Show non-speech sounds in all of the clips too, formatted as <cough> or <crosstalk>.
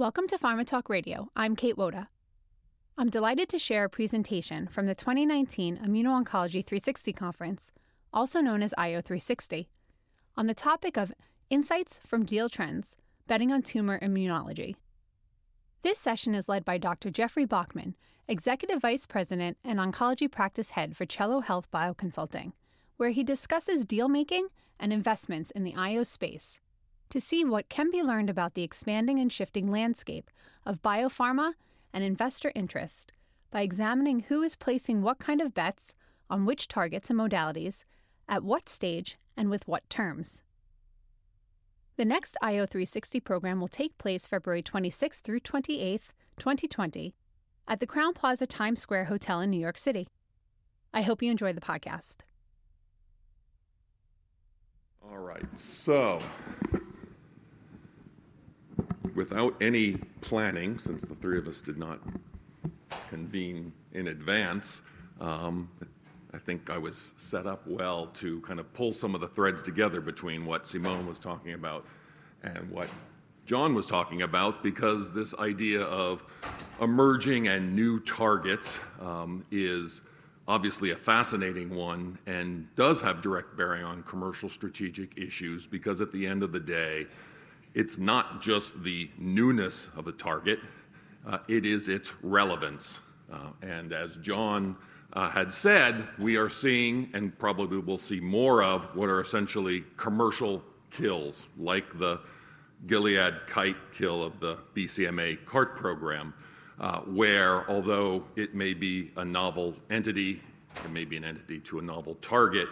Welcome to Pharma Talk Radio. I'm Kate Woda. I'm delighted to share a presentation from the 2019 Immuno-Oncology 360 Conference, also known as IO 360, on the topic of Insights from Deal Trends Betting on Tumor Immunology. This session is led by Dr. Jeffrey Bockman, Executive Vice President and Oncology Practice Head for Cello Health Bioconsulting, where he discusses deal making and investments in the IO space to see what can be learned about the expanding and shifting landscape of biopharma and investor interest by examining who is placing what kind of bets on which targets and modalities, at what stage, and with what terms. The next IO 360 program will take place February 26th through 28th, 2020, at the Crowne Plaza Times Square Hotel in New York City. I hope you enjoy the podcast. All right, so without any planning, since the three of us did not convene in advance, um, I think I was set up well to kind of pull some of the threads together between what Simone was talking about and what John was talking about, because this idea of emerging and new targets um, is obviously a fascinating one and does have direct bearing on commercial strategic issues, because at the end of the day, it's not just the newness of the target, uh, it is its relevance. Uh, and as John uh, had said, we are seeing, and probably will see more of, what are essentially commercial kills, like the Gilead Kite kill of the BCMA CART program, uh, where although it may be a novel entity, it may be an entity to a novel target,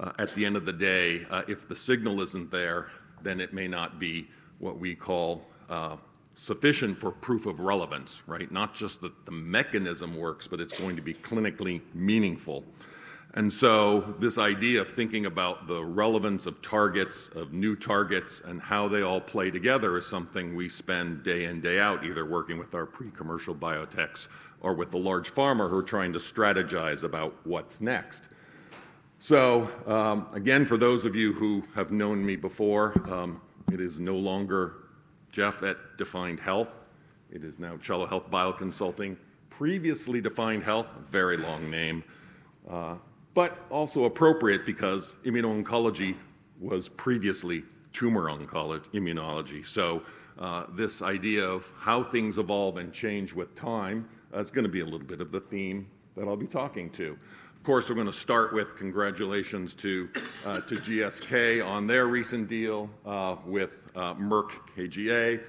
uh, at the end of the day, uh, if the signal isn't there, then it may not be what we call uh, sufficient for proof of relevance, right? Not just that the mechanism works, but it's going to be clinically meaningful. And so, this idea of thinking about the relevance of targets, of new targets, and how they all play together is something we spend day in, day out, either working with our pre commercial biotechs or with the large pharma who are trying to strategize about what's next. So, um, again, for those of you who have known me before, um, it is no longer Jeff at Defined Health. It is now Cello Health Bioconsulting. Previously Defined Health, very long name, uh, but also appropriate because immuno-oncology was previously tumor oncology, immunology. So uh, this idea of how things evolve and change with time is going to be a little bit of the theme that I'll be talking to. Of course, we're going to start with congratulations to, uh, GSK on their recent deal uh, with uh, Merck KGaA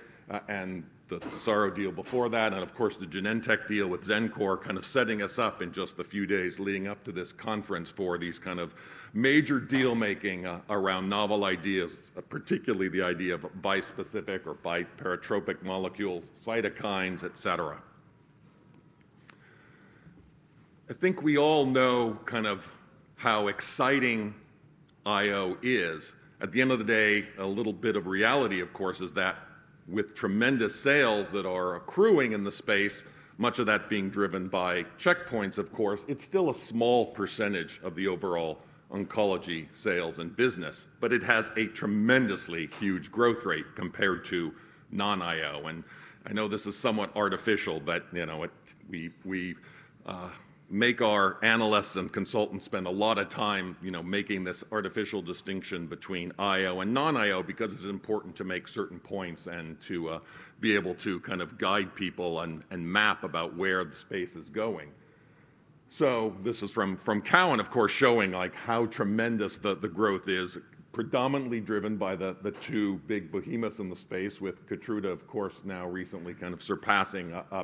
and the Tesaro deal before that, and of course the Genentech deal with Xencor, kind of setting us up in just the few days leading up to this conference for these kind of major deal making uh, around novel ideas, particularly the idea of bispecific or biparatopic molecules, cytokines, et cetera. I think we all know kind of how exciting IO is. At the end of the day, a little bit of reality, of course, is that with tremendous sales that are accruing in the space, much of that being driven by checkpoints, of course, it's still a small percentage of the overall oncology sales and business, but it has a tremendously huge growth rate compared to non-IO. And I know this is somewhat artificial, but you know, we we uh, make our analysts and consultants spend a lot of time, you know, making this artificial distinction between IO and non-IO because it's important to make certain points and to uh, be able to kind of guide people and, and map about where the space is going. So this is from, from Cowen, of course, showing like how tremendous the, the growth is, predominantly driven by the, the two big behemoths in the space, with Keytruda, of course, now recently kind of surpassing uh.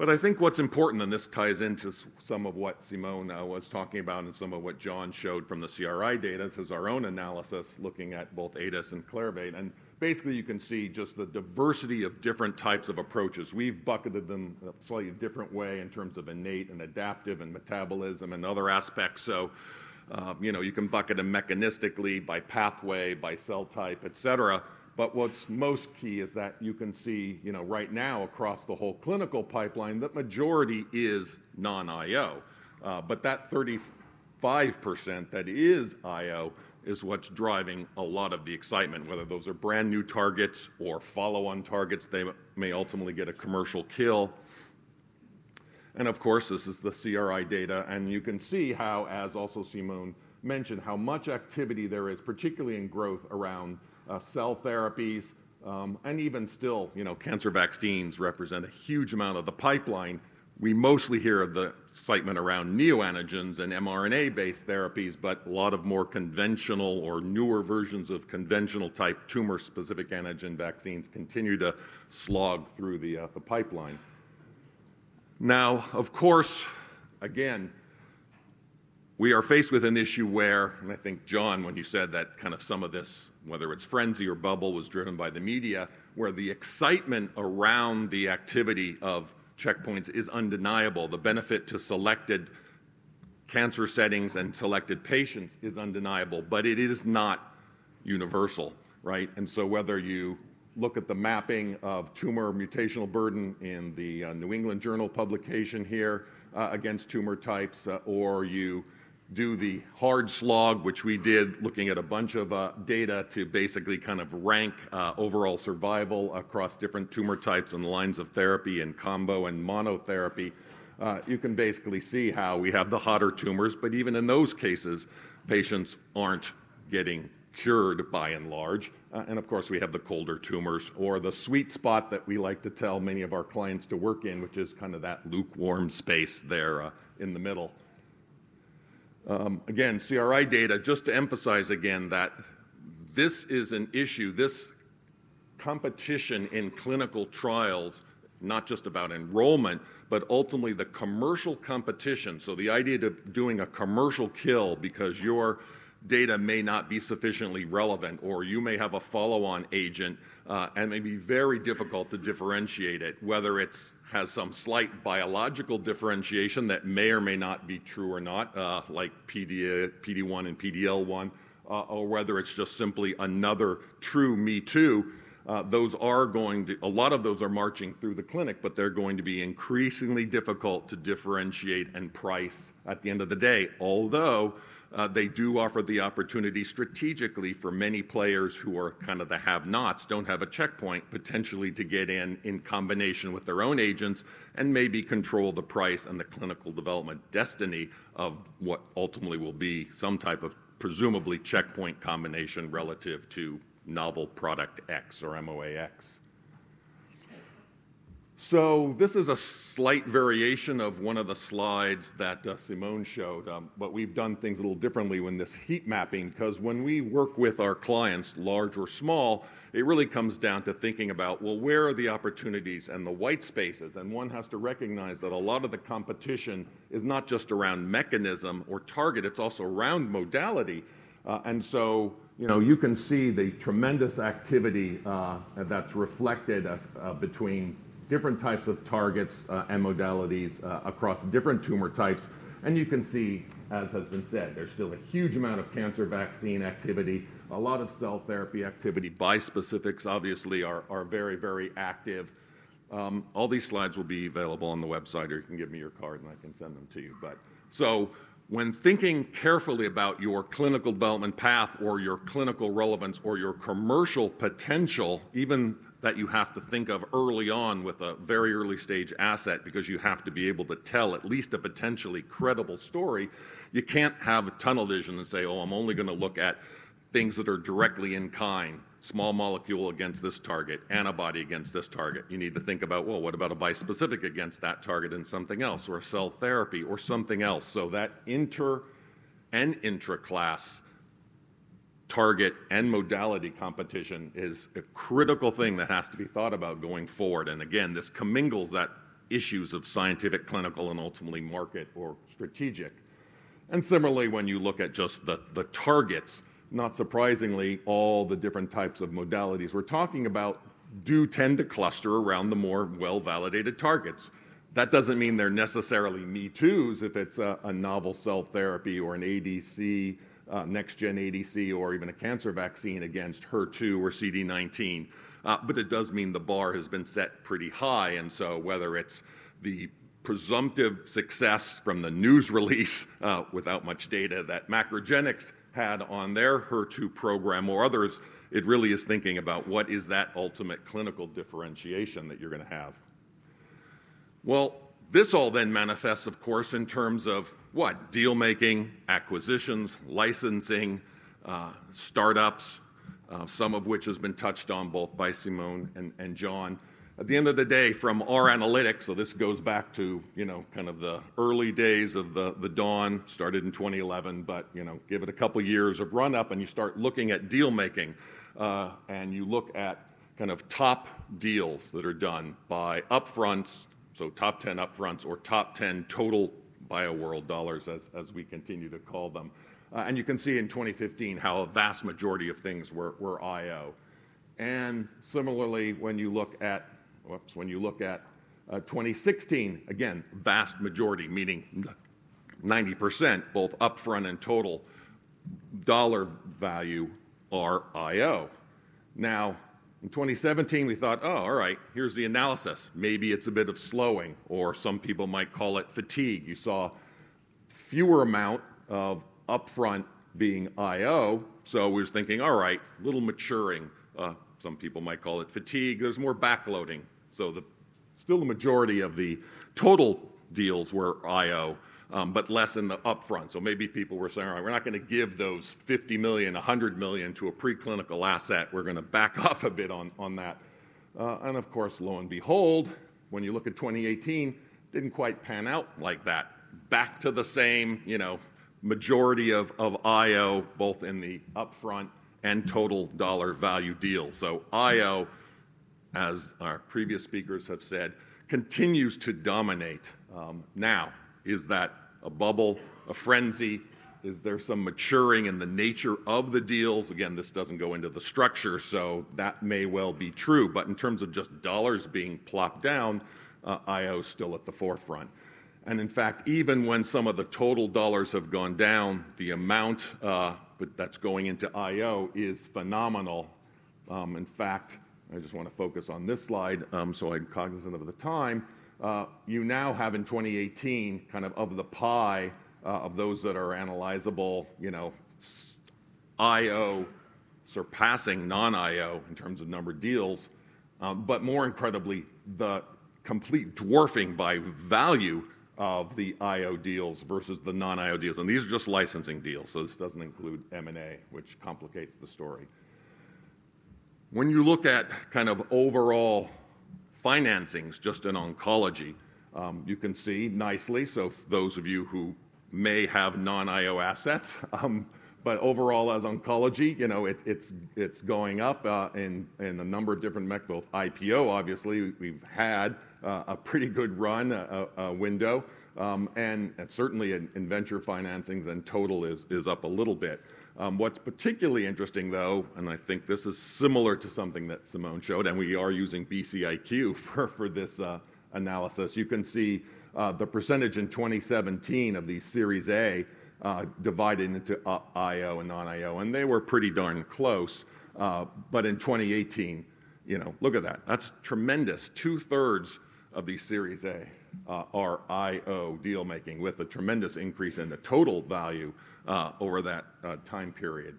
But I think what's important, and this ties into some of what Simone uh, was talking about and some of what John showed from the CRI data. This is our own analysis looking at both ADIS and Clarivate. And basically, you can see just the diversity of different types of approaches. We've bucketed them a slightly different way in terms of innate and adaptive and metabolism and other aspects. So, uh, you know, you can bucket them mechanistically by pathway, by cell type, et cetera. But what's most key is that you can see, you know, right now across the whole clinical pipeline, that majority is non-IO. Uh, but that 35% that is IO is what's driving a lot of the excitement, whether those are brand new targets or follow on targets, they may ultimately get a commercial kill. And of course, this is the CRI data, and you can see how, as also Simone mentioned, how much activity there is, particularly in growth around cell therapies, um, and even still, you know, cancer vaccines represent a huge amount of the pipeline we mostly hear of the excitement around neoantigens and mRNA-based therapies, but a lot of more conventional or newer versions of conventional type tumor-specific antigen vaccines continue to slog through the, uh, the pipeline. Now, of course, again, we are faced with an issue where, and I think, John, when you said that kind of some of this, whether it's frenzy or bubble, was driven by the media, where the excitement around the activity of checkpoints is undeniable. The benefit to selected cancer settings and selected patients is undeniable, but it is not universal, right? And so whether you look at the mapping of tumor mutational burden in the uh, New England Journal publication here uh, against tumor types, uh, or you do the hard slog, which we did looking at a bunch of uh, data to basically kind of rank uh, overall survival across different tumor types and lines of therapy and combo and monotherapy. Uh, you can basically see how we have the hotter tumors, but even in those cases, patients aren't getting cured by and large. And of course, we have the colder tumors or the sweet spot that we like to tell many of our clients to work in, which is kind of that lukewarm space there in the middle. Um, again, CRI data, just to emphasize again that this is an issue, this competition in clinical trials, not just about enrollment, but ultimately the commercial competition. So the idea of doing a commercial kill because your data may not be sufficiently relevant, or you may have a follow on agent uh, and may be very difficult to differentiate it, whether it's has some slight biological differentiation that may or may not be true or not, uh, like PD, PD1 and PDL1, uh, or whether it's just simply another true Me Too. Those are going to, a lot of those are marching through the clinic, but they're going to be increasingly difficult to differentiate and price at the end of the day. Although Uh, they do offer the opportunity strategically for many players who are kind of the have nots, don't have a checkpoint, potentially to get in in combination with their own agents and maybe control the price and the clinical development destiny of what ultimately will be some type of presumably checkpoint combination relative to novel product X or MOAX. So this is a slight variation of one of the slides that uh, Simone showed, um, but we've done things a little differently when this heat mapping, because when we work with our clients, large or small, it really comes down to thinking about, well, where are the opportunities and the white spaces? And one has to recognize that a lot of the competition is not just around mechanism or target, it's also around modality. Uh, and so, you know, you can see the tremendous activity uh, that's reflected uh, uh between different types of targets uh, and modalities uh, across different tumor types. And you can see, as has been said, there's still a huge amount of cancer vaccine activity, a lot of cell therapy activity. Bispecifics, obviously, are, very, very active. Um, all these slides will be available on the website, or you can give me your card and I can send them to you. But so when thinking carefully about your clinical development path or your clinical relevance or your commercial potential, even that you have to think of early on with a very early stage asset because you have to be able to tell at least a potentially credible story. You can't have tunnel vision and say, oh, I'm only going to look at things that are directly in kind small molecule against this target, antibody against this target. You need to think about, well, what about a bispecific against that target and something else, or a cell therapy or something else? So that inter and intra-class target and modality competition is a critical thing that has to be thought about going forward. And again, this commingles that issues of scientific, clinical, and ultimately market or strategic. And similarly, when you look at just the, targets, not surprisingly, all the different types of modalities we're talking about do tend to cluster around the more well validated targets. That doesn't mean they're necessarily Me Too's if it's a novel cell therapy or an ADC uh, next gen ADC or even a cancer vaccine against HER2 or CD19. Uh, but it does mean the bar has been set pretty high. And so whether it's the presumptive success from the news <laughs> release uh, without much data that Macrogenics had on their HER2 program or others, it really is thinking about what is that ultimate clinical differentiation that you're going to have. Well, this all then manifests, of course, in terms of what? Deal making, acquisitions, licensing, uh, startups, uh, some of which has been touched on both by Simone and, and John. At the end of the day, from our analytics, so this goes back to you know kind of the early days of the the dawn, started in 2011, but you know give it a couple years of run up, and you start looking at deal making, uh, and you look at kind of top deals that are done by upfronts, so top 10 upfronts or top 10 total BioWorld dollars, as we continue to call them. Uh, and you can see in 2015 how a vast majority of things were, IO. And similarly, when you look at, whoops, when you look at uh, 2016, again, vast majority, meaning 90%, both upfront and total dollar value are IO. Now, in 2017, we thought, oh, all right, here's the analysis. Maybe it's a bit of slowing, or some people might call it fatigue. You saw fewer amount of upfront being IO. So we was thinking, all right, a little maturing. Uh, some people might call it fatigue. There's more backloading. So the, still the majority of the total deals were IO, but less in the upfront. So maybe people were saying, all right, we're not going to give those 50 million, 100 million to a preclinical asset. We're going to back <laughs> off a bit on, that. Uh, and of course, lo and behold, when you look at 2018, didn't quite pan out like that. Back to the same, you know, majority of, IO, both in the upfront and total dollar value deals. So IO, as our previous speakers have said, continues to dominate. Um, now, is that a bubble, a frenzy? Is there some maturing in the nature of the deals? Again, this doesn't go into the structure, so that may well be true. But in terms of just dollars being plopped down, uh, IO is still at the forefront. And in fact, even when some of the total dollars have gone down, the amount uh, that's going into IO is phenomenal. Um, in fact, I just want to focus on this slide um, so I'm cognizant of the time. Uh, you now have in 2018 kind of of the pie uh, of those that are analyzable, you know, IO surpassing non-IO in terms of number of deals, um, but more incredibly, the complete dwarfing by value of the IO deals versus the non-IO deals. And these are just licensing deals, so this doesn't include M&A, which complicates the story. When you look at kind of overall financings just in oncology, um, you can see nicely, so those of you who may have non-IO assets, <laughs> um, but overall as oncology, you know, it, it's, going up uh, in, a number of different mech, both IPO, obviously, we've had uh, a pretty good run, a window, um, and, certainly in, venture financings and total is up a little bit. Um, what's particularly interesting, though, and I think this is similar to something that Simone showed, and we are using BCIQ <laughs> for, this uh, analysis, you can see uh, the percentage in 2017 of these Series A uh, divided into IO and non-IO, and they were pretty darn close. But in 2018, you know, look at that. That's tremendous. Two-thirds of these Series A uh, are IO deal making, with a tremendous increase in the total value uh, over that uh, time period.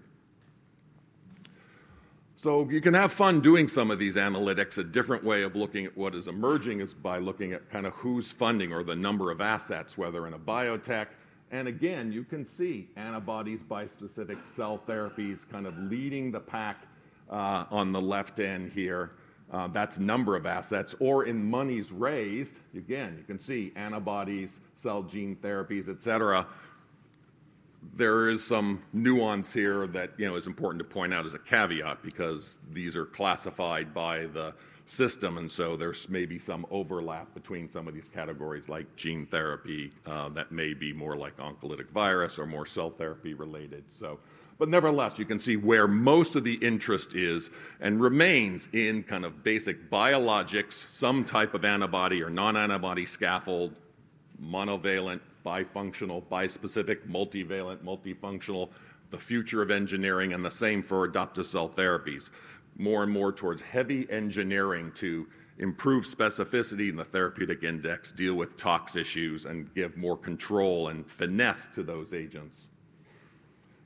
So you can have fun doing some of these analytics. A different way of looking at what is emerging is by looking at kind of who's funding or the number of assets, whether in a biotech. And again, you can see antibodies, bispecific cell therapies kind of leading the pack on the left end here. Uh, that's number of assets, or in monies raised. Again, you can see antibodies, cell gene therapies, et cetera. There is some nuance here that you know is important to point out as a caveat because these are classified by the system, and so there's maybe some overlap between some of these categories, like gene therapy, uh, that may be more like oncolytic virus or more cell therapy related. So but nevertheless, you can see where most of the interest is and remains in kind of basic biologics, some type of antibody or non antibody scaffold, monovalent, bifunctional, bispecific, multivalent, multifunctional, the future of engineering, and the same for adoptive cell therapies. More and more towards heavy engineering to improve specificity in the therapeutic index, deal with tox issues, and give more control and finesse to those agents.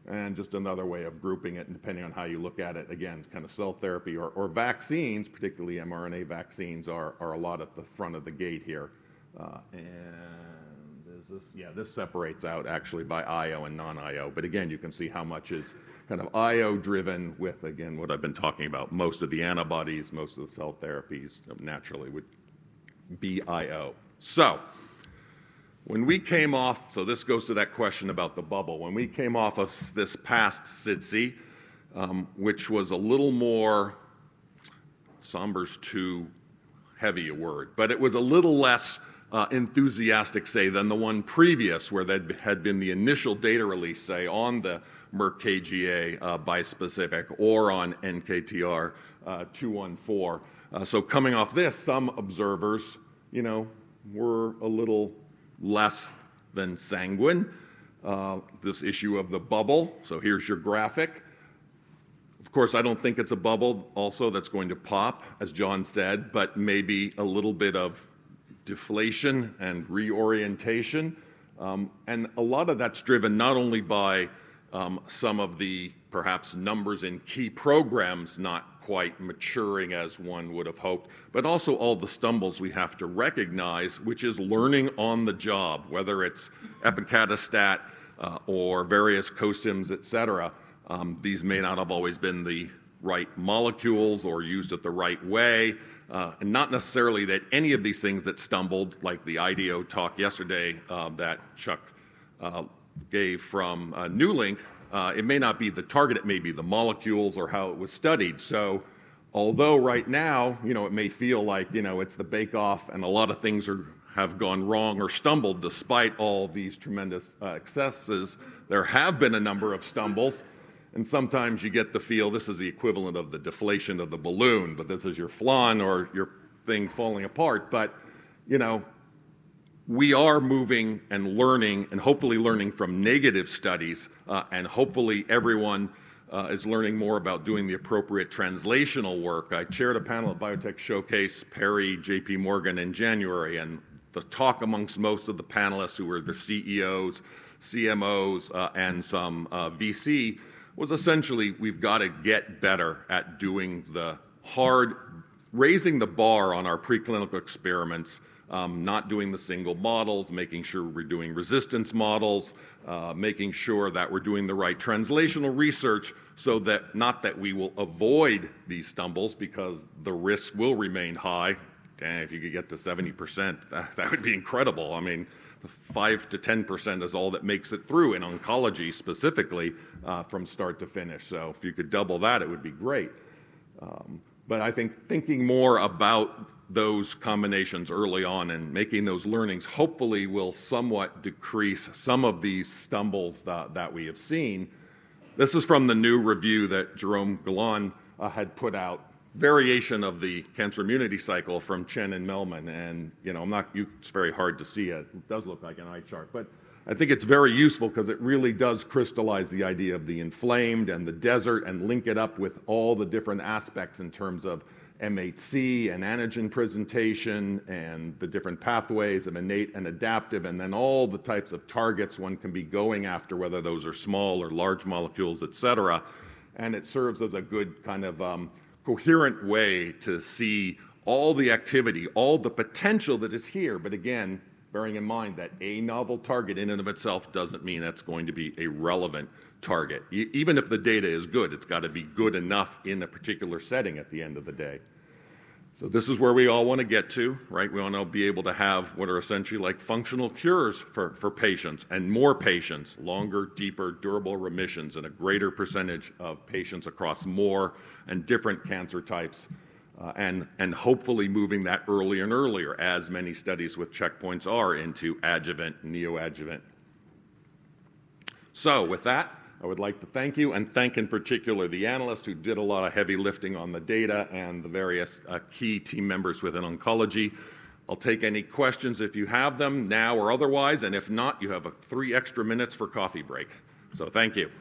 And just another way of grouping it, and depending on how you look at it, again, kind of cell therapy or, or vaccines, particularly mRNA vaccines, are, are a lot at the front of the gate here. Uh, and is this, yeah, this separates out actually by IO and non-IO. But again, you can see how much is kind of IO driven with, again, what I've been talking about. Most of the antibodies, most of the cell therapies naturally would be IO. So, when we came off, so this goes to that question about the bubble. When we came off of this past SITC, um, which was a little more, somber's too heavy a word, but it was a little less uh, enthusiastic, say, than the one previous, where that had been the initial data release, say, on the Merck KGaA uh, bispecific or on NKTR uh, 214. Uh, so coming off this, some observers, you know, were a little less than sanguine. Uh, this issue of the bubble. So here's your graphic. Of course, I don't think it's a bubble also that's going to pop, as John said, but maybe a little bit of deflation and reorientation. Um, and a lot of that's driven not only by um, some of the perhaps numbers in key programs not quite maturing as one would have hoped, but also all the stumbles we have to recognize, which is learning on the job, whether it's epacadostat uh, or various costims, et cetera. Um, these may not have always been the right molecules or used it the right way. Uh, and not necessarily that any of these things that stumbled, like the IDO talk yesterday uh, that Chuck uh, gave from Newlink, uh, it may not be the target, it may be the molecules or how it was studied. So, although right now, you know, it may feel like, you know, it's the bake off and a lot of things are, have gone wrong or stumbled despite all these tremendous uh, excesses, there have been a number of stumbles. And sometimes you get the feel this is the equivalent of the deflation of the balloon, but this is your flan or your thing falling apart. But, you know, we are moving and learning, and hopefully learning from negative studies, uh, and hopefully everyone uh, is learning more about doing the appropriate translational work. I chaired a panel at Biotech Showcase, Perry, JP Morgan in January, and the talk amongst most of the panelists who were the CEOs, CMOs, uh, and some VC was essentially we've got to get better at doing the hard, raising the bar on our preclinical experiments not doing the single models, making sure we're doing resistance models, uh, making sure that we're doing the right translational research so that not that we will avoid these stumbles because the risk will remain high. Dang, if you could get to 70%, <laughs> that, that would be incredible. I mean, 5 to 10% is all that makes it through in oncology specifically uh, from start to finish. So if you could double that, it would be great. Um, but I think thinking more about those combinations early on and making those learnings hopefully will somewhat decrease some of these stumbles that, that we have seen. This is from the new review that Jerome Galon uh, had put out, variation of the cancer immunity cycle from Chen and Mellman. And, you know, I'm not, it's very hard to see it. It does look like an eye chart, but I think it's very useful because it really does crystallize the idea of the inflamed and the desert and link it up with all the different aspects in terms of MHC and antigen presentation and the different pathways of innate and adaptive, and then all the types of targets one can be going after, whether those are small or large molecules, et cetera. And it serves as a good kind of um, coherent way to see all the activity, all the potential that is here. But again, bearing in mind that a novel target in and of itself doesn't mean that's going to be a relevant target. even if the data is good, it's got to be good enough in a particular setting at the end of the day. So this is where we all want to get to, right? We want to be able to have what are essentially like functional cures for, for patients and more patients, longer, deeper, durable remissions, and a greater percentage of patients across more and different cancer types. Uh, and, hopefully moving that earlier and earlier, as many studies with checkpoints are, into adjuvant, neoadjuvant. So, with that, I would like to thank you and thank in particular the analysts who did a lot of heavy lifting on the data and the various uh, key team members within oncology. I'll take any questions if you have them now or otherwise, and if not, you have three extra minutes for coffee break. So thank you.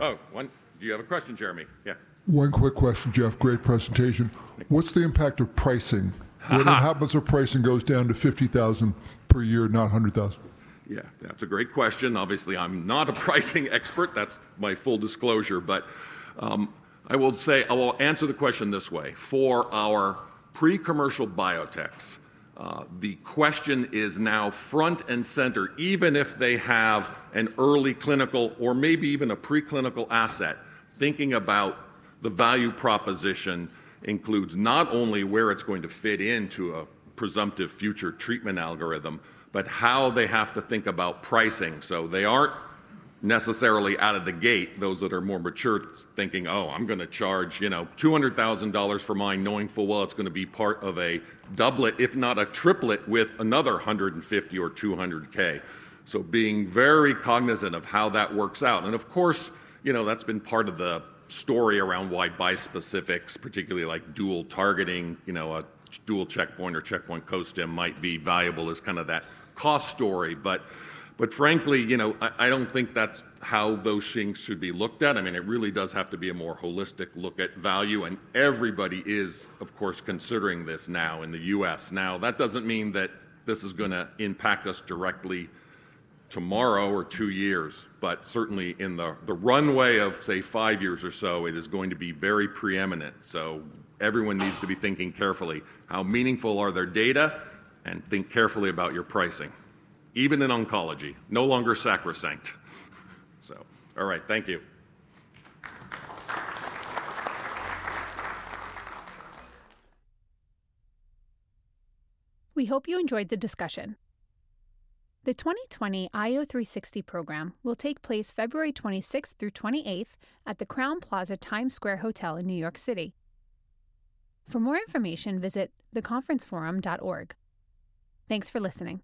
Oh, one. Do you have a question, Jeremy? Yeah. One quick question, Jeff. Great presentation. What's the impact of pricing What happens if pricing goes down to 50,000 per year, not 100,000? Yeah, that's a great question. Obviously, I'm not a <laughs> pricing expert. That's my full disclosure. But um, I will say, I will answer the question this way. For our pre commercial biotechs, uh, the question is now front and center, even if they have an early clinical or maybe even a preclinical asset, thinking about the value proposition includes not only where it's going to fit into a presumptive future treatment algorithm, but how they have to think about pricing. So they aren't necessarily out of the gate, those that are more mature thinking, oh, I'm going to charge, you know, $200,000 for mine, knowing full well it's going to be part of a doublet, if not a triplet, with another 150 or 200K. So being very cognizant of how that works out. And of course, you know, that's been part of the story around why bispecifics, particularly like dual targeting, you know, a dual checkpoint or checkpoint co-stim might be valuable as kind of that cost story. But but frankly, you know, I, I, don't think that's how those things should be looked at. I mean, it really does have to be a more holistic look at value, and everybody is, of course, considering this now in the U.S. Now, that doesn't mean that this is going to impact us directly tomorrow or two years, but certainly in the, the runway of, say, five years or so, it is going to be very preeminent. So everyone needs to be thinking carefully how meaningful are their data and think carefully about your pricing even in oncology, no longer sacrosanct. So, all right, thank you. We hope you enjoyed the discussion. The 2020 IO360 program will take place February 26th through 28th at the Crowne Plaza Times Square Hotel in New York City. For more information, visit theconferenceforum.org. Thanks for listening.